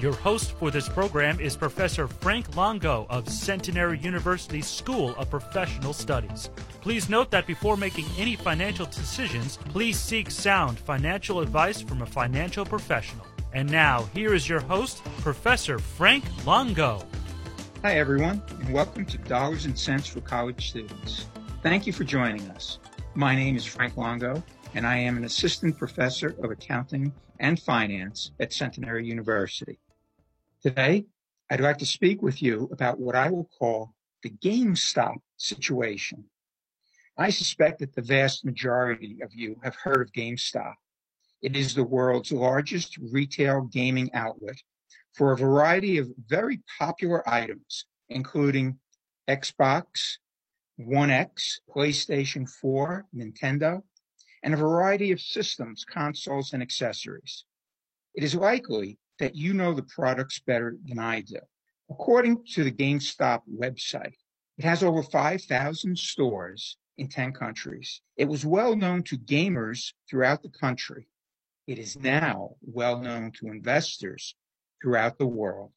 Your host for this program is Professor Frank Longo of Centenary University School of Professional Studies. Please note that before making any financial decisions, please seek sound financial advice from a financial professional. And now, here is your host, Professor Frank Longo. Hi, everyone, and welcome to Dollars and Cents for College Students. Thank you for joining us. My name is Frank Longo, and I am an assistant professor of accounting and finance at Centenary University. Today, I'd like to speak with you about what I will call the GameStop situation. I suspect that the vast majority of you have heard of GameStop. It is the world's largest retail gaming outlet for a variety of very popular items, including Xbox, One X, PlayStation 4, Nintendo, and a variety of systems, consoles, and accessories. It is likely that you know the products better than I do. According to the GameStop website, it has over 5,000 stores in 10 countries. It was well known to gamers throughout the country. It is now well known to investors throughout the world.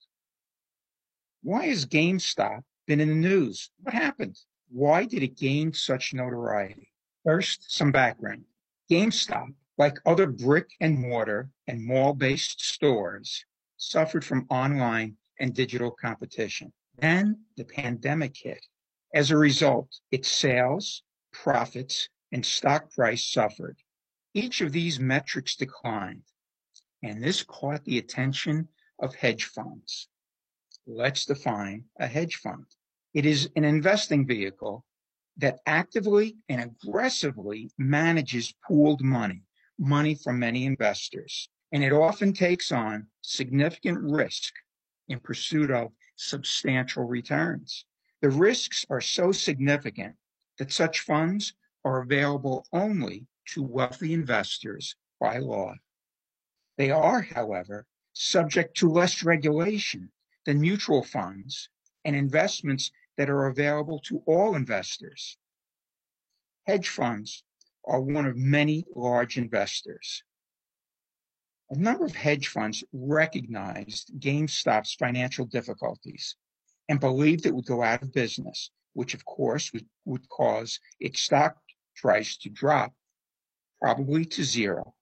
Why has GameStop been in the news? What happened? Why did it gain such notoriety? First, some background. GameStop, like other brick and mortar and mall based stores, suffered from online and digital competition. Then the pandemic hit. As a result, its sales, profits, and stock price suffered. Each of these metrics declined, and this caught the attention of hedge funds. Let's define a hedge fund. It is an investing vehicle that actively and aggressively manages pooled money, money from many investors. And it often takes on significant risk in pursuit of substantial returns. The risks are so significant that such funds are available only to wealthy investors by law. They are, however, subject to less regulation than mutual funds and investments that are available to all investors. Hedge funds are one of many large investors. A number of hedge funds recognized GameStop's financial difficulties and believed it would go out of business, which of course would, would cause its stock price to drop probably to zero.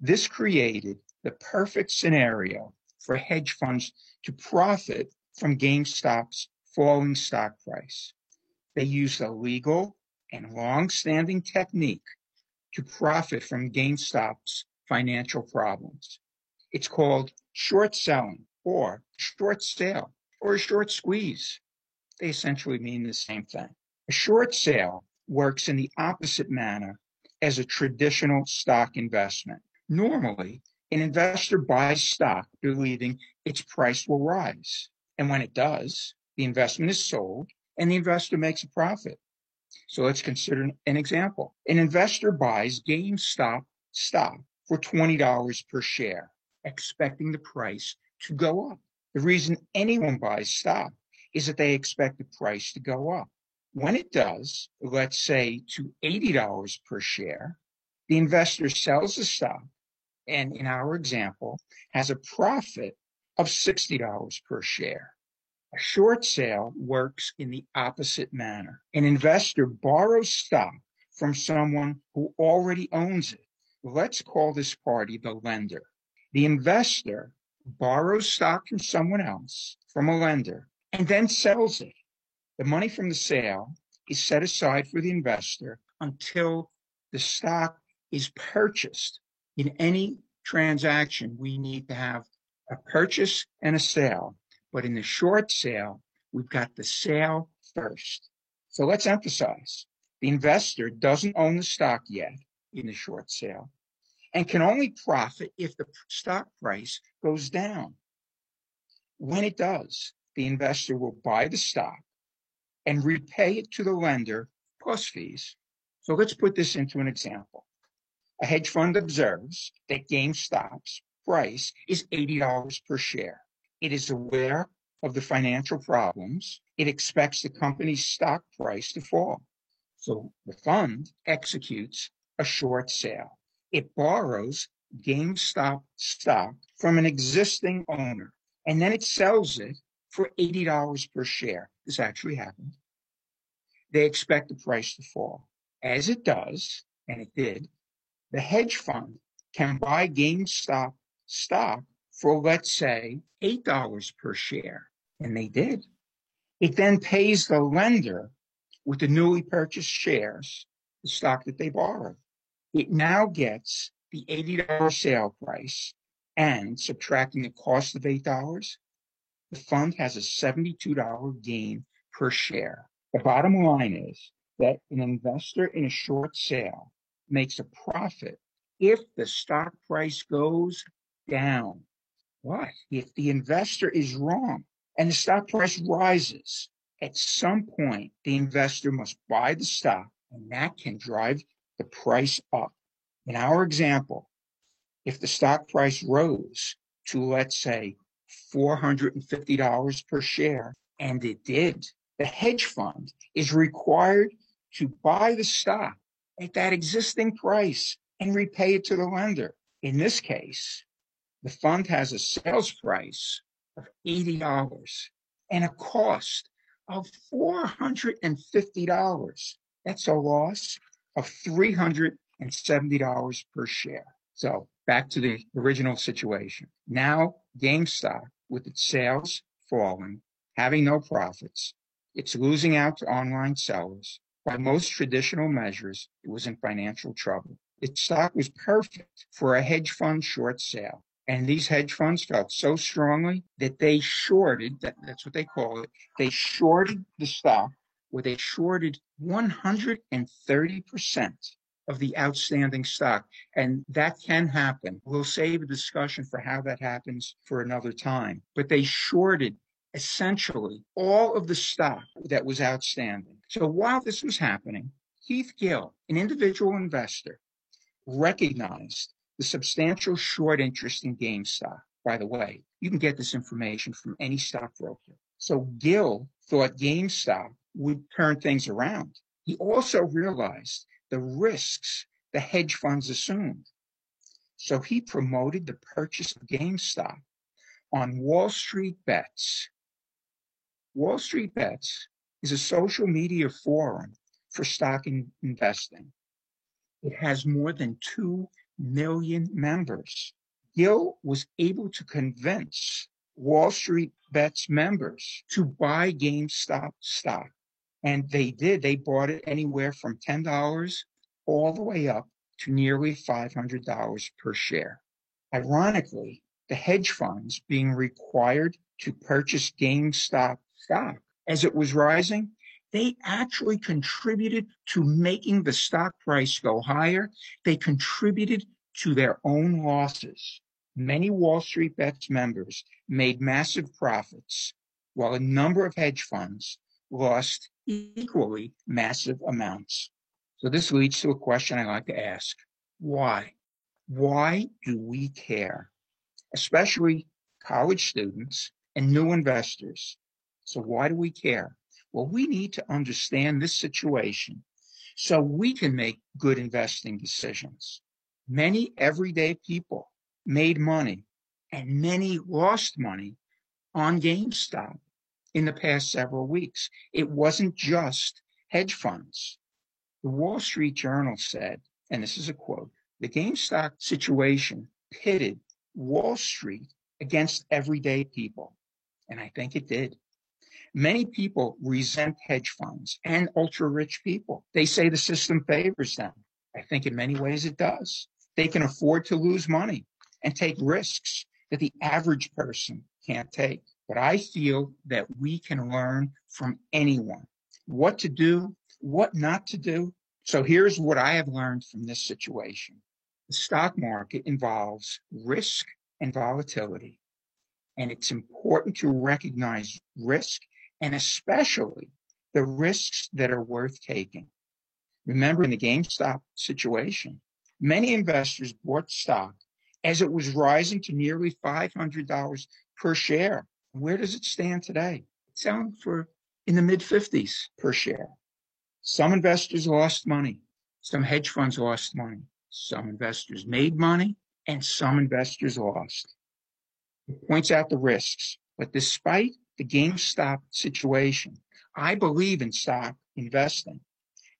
This created the perfect scenario for hedge funds to profit from GameStop's falling stock price. They used a legal and long-standing technique to profit from GameStop's financial problems. It's called short selling or short sale or a short squeeze. They essentially mean the same thing. A short sale works in the opposite manner as a traditional stock investment. Normally, an investor buys stock believing its price will rise. And when it does, the investment is sold and the investor makes a profit. So let's consider an example. An investor buys GameStop stock for $20 per share, expecting the price to go up. The reason anyone buys stock is that they expect the price to go up. When it does, let's say to $80 per share, the investor sells the stock and in our example, has a profit of $60 per share. A short sale works in the opposite manner. An investor borrows stock from someone who already owns it. Let's call this party the lender. The investor borrows stock from someone else, from a lender, and then sells it. The money from the sale is set aside for the investor until the stock is purchased in any transaction, we need to have a purchase and a sale. But in the short sale, we've got the sale first. So let's emphasize the investor doesn't own the stock yet in the short sale and can only profit if the stock price goes down. When it does, the investor will buy the stock and repay it to the lender plus fees. So let's put this into an example. A hedge fund observes that GameStop's price is $80 per share. It is aware of the financial problems. It expects the company's stock price to fall. So the fund executes a short sale. It borrows GameStop stock from an existing owner and then it sells it for $80 per share. This actually happened. They expect the price to fall. As it does, and it did, the hedge fund can buy GameStop stock for, let's say, $8 per share. And they did. It then pays the lender with the newly purchased shares, the stock that they borrowed. It now gets the $80 sale price and subtracting the cost of $8, the fund has a $72 gain per share. The bottom line is that an investor in a short sale makes a profit if the stock price goes down. What? If the investor is wrong and the stock price rises, at some point, the investor must buy the stock and that can drive the price up. In our example, if the stock price rose to, let's say, $450 per share, and it did, the hedge fund is required to buy the stock at that existing price and repay it to the lender. In this case, the fund has a sales price of $80 and a cost of $450. That's a loss of $370 per share. So back to the original situation. Now GameStop, with its sales falling, having no profits, it's losing out to online sellers. By most traditional measures, it was in financial trouble. Its stock was perfect for a hedge fund short sale. And these hedge funds felt so strongly that they shorted, that, that's what they call it, they shorted the stock where they shorted 130% of the outstanding stock. And that can happen. We'll save a discussion for how that happens for another time. But they shorted essentially all of the stock that was outstanding. So while this was happening, Keith Gill, an individual investor, recognized the substantial short interest in GameStop. By the way, you can get this information from any stockbroker. So Gill thought GameStop would turn things around. He also realized the risks the hedge funds assumed. So he promoted the purchase of GameStop on Wall Street Bets. Wall Street Bets is a social media forum for stock investing. It has more than 2 million members. Gill was able to convince Wall Street Bets members to buy GameStop stock. And they did. They bought it anywhere from $10 all the way up to nearly $500 per share. Ironically, the hedge funds being required to purchase GameStop stock as it was rising, they actually contributed to making the stock price go higher. They contributed to their own losses. Many Wall Street Bets members made massive profits, while a number of hedge funds lost equally massive amounts. So this leads to a question I like to ask. Why? Why do we care? Especially college students and new investors. So why do we care? Well, we need to understand this situation so we can make good investing decisions. Many everyday people made money and many lost money on GameStop in the past several weeks. It wasn't just hedge funds. The Wall Street Journal said, and this is a quote, the GameStop situation pitted Wall Street against everyday people. And I think it did. Many people resent hedge funds and ultra rich people. They say the system favors them. I think in many ways it does. They can afford to lose money and take risks that the average person can't take. But I feel that we can learn from anyone what to do, what not to do. So here's what I have learned from this situation. The stock market involves risk and volatility. And it's important to recognize risk and especially the risks that are worth taking. Remember in the GameStop situation, many investors bought stock as it was rising to nearly $500 per share. Where does it stand today? It's down for in the mid 50s per share. Some investors lost money. Some hedge funds lost money. Some investors made money and some investors lost. It points out the risks. But despite the GameStop situation, I believe in stock investing,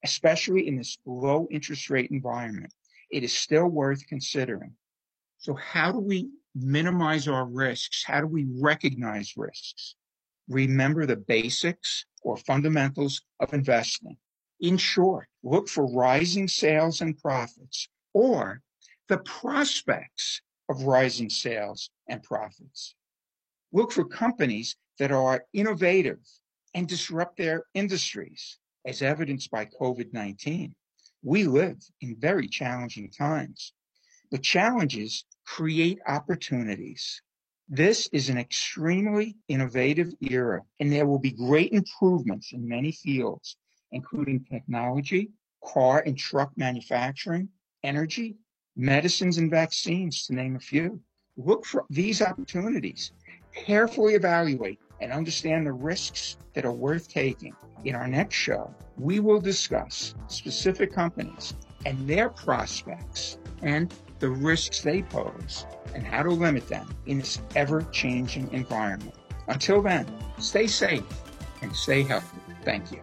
especially in this low interest rate environment. It is still worth considering. So how do we minimize our risks? How do we recognize risks? Remember the basics or fundamentals of investing. In short, look for rising sales and profits or the prospects of rising sales and profits. Look for companies that are innovative and disrupt their industries, as evidenced by COVID 19. We live in very challenging times. The challenges create opportunities. This is an extremely innovative era, and there will be great improvements in many fields, including technology, car and truck manufacturing, energy, medicines and vaccines, to name a few. Look for these opportunities, carefully evaluate and understand the risks that are worth taking. In our next show, we will discuss specific companies and their prospects and the risks they pose and how to limit them in this ever changing environment. Until then, stay safe and stay healthy. Thank you.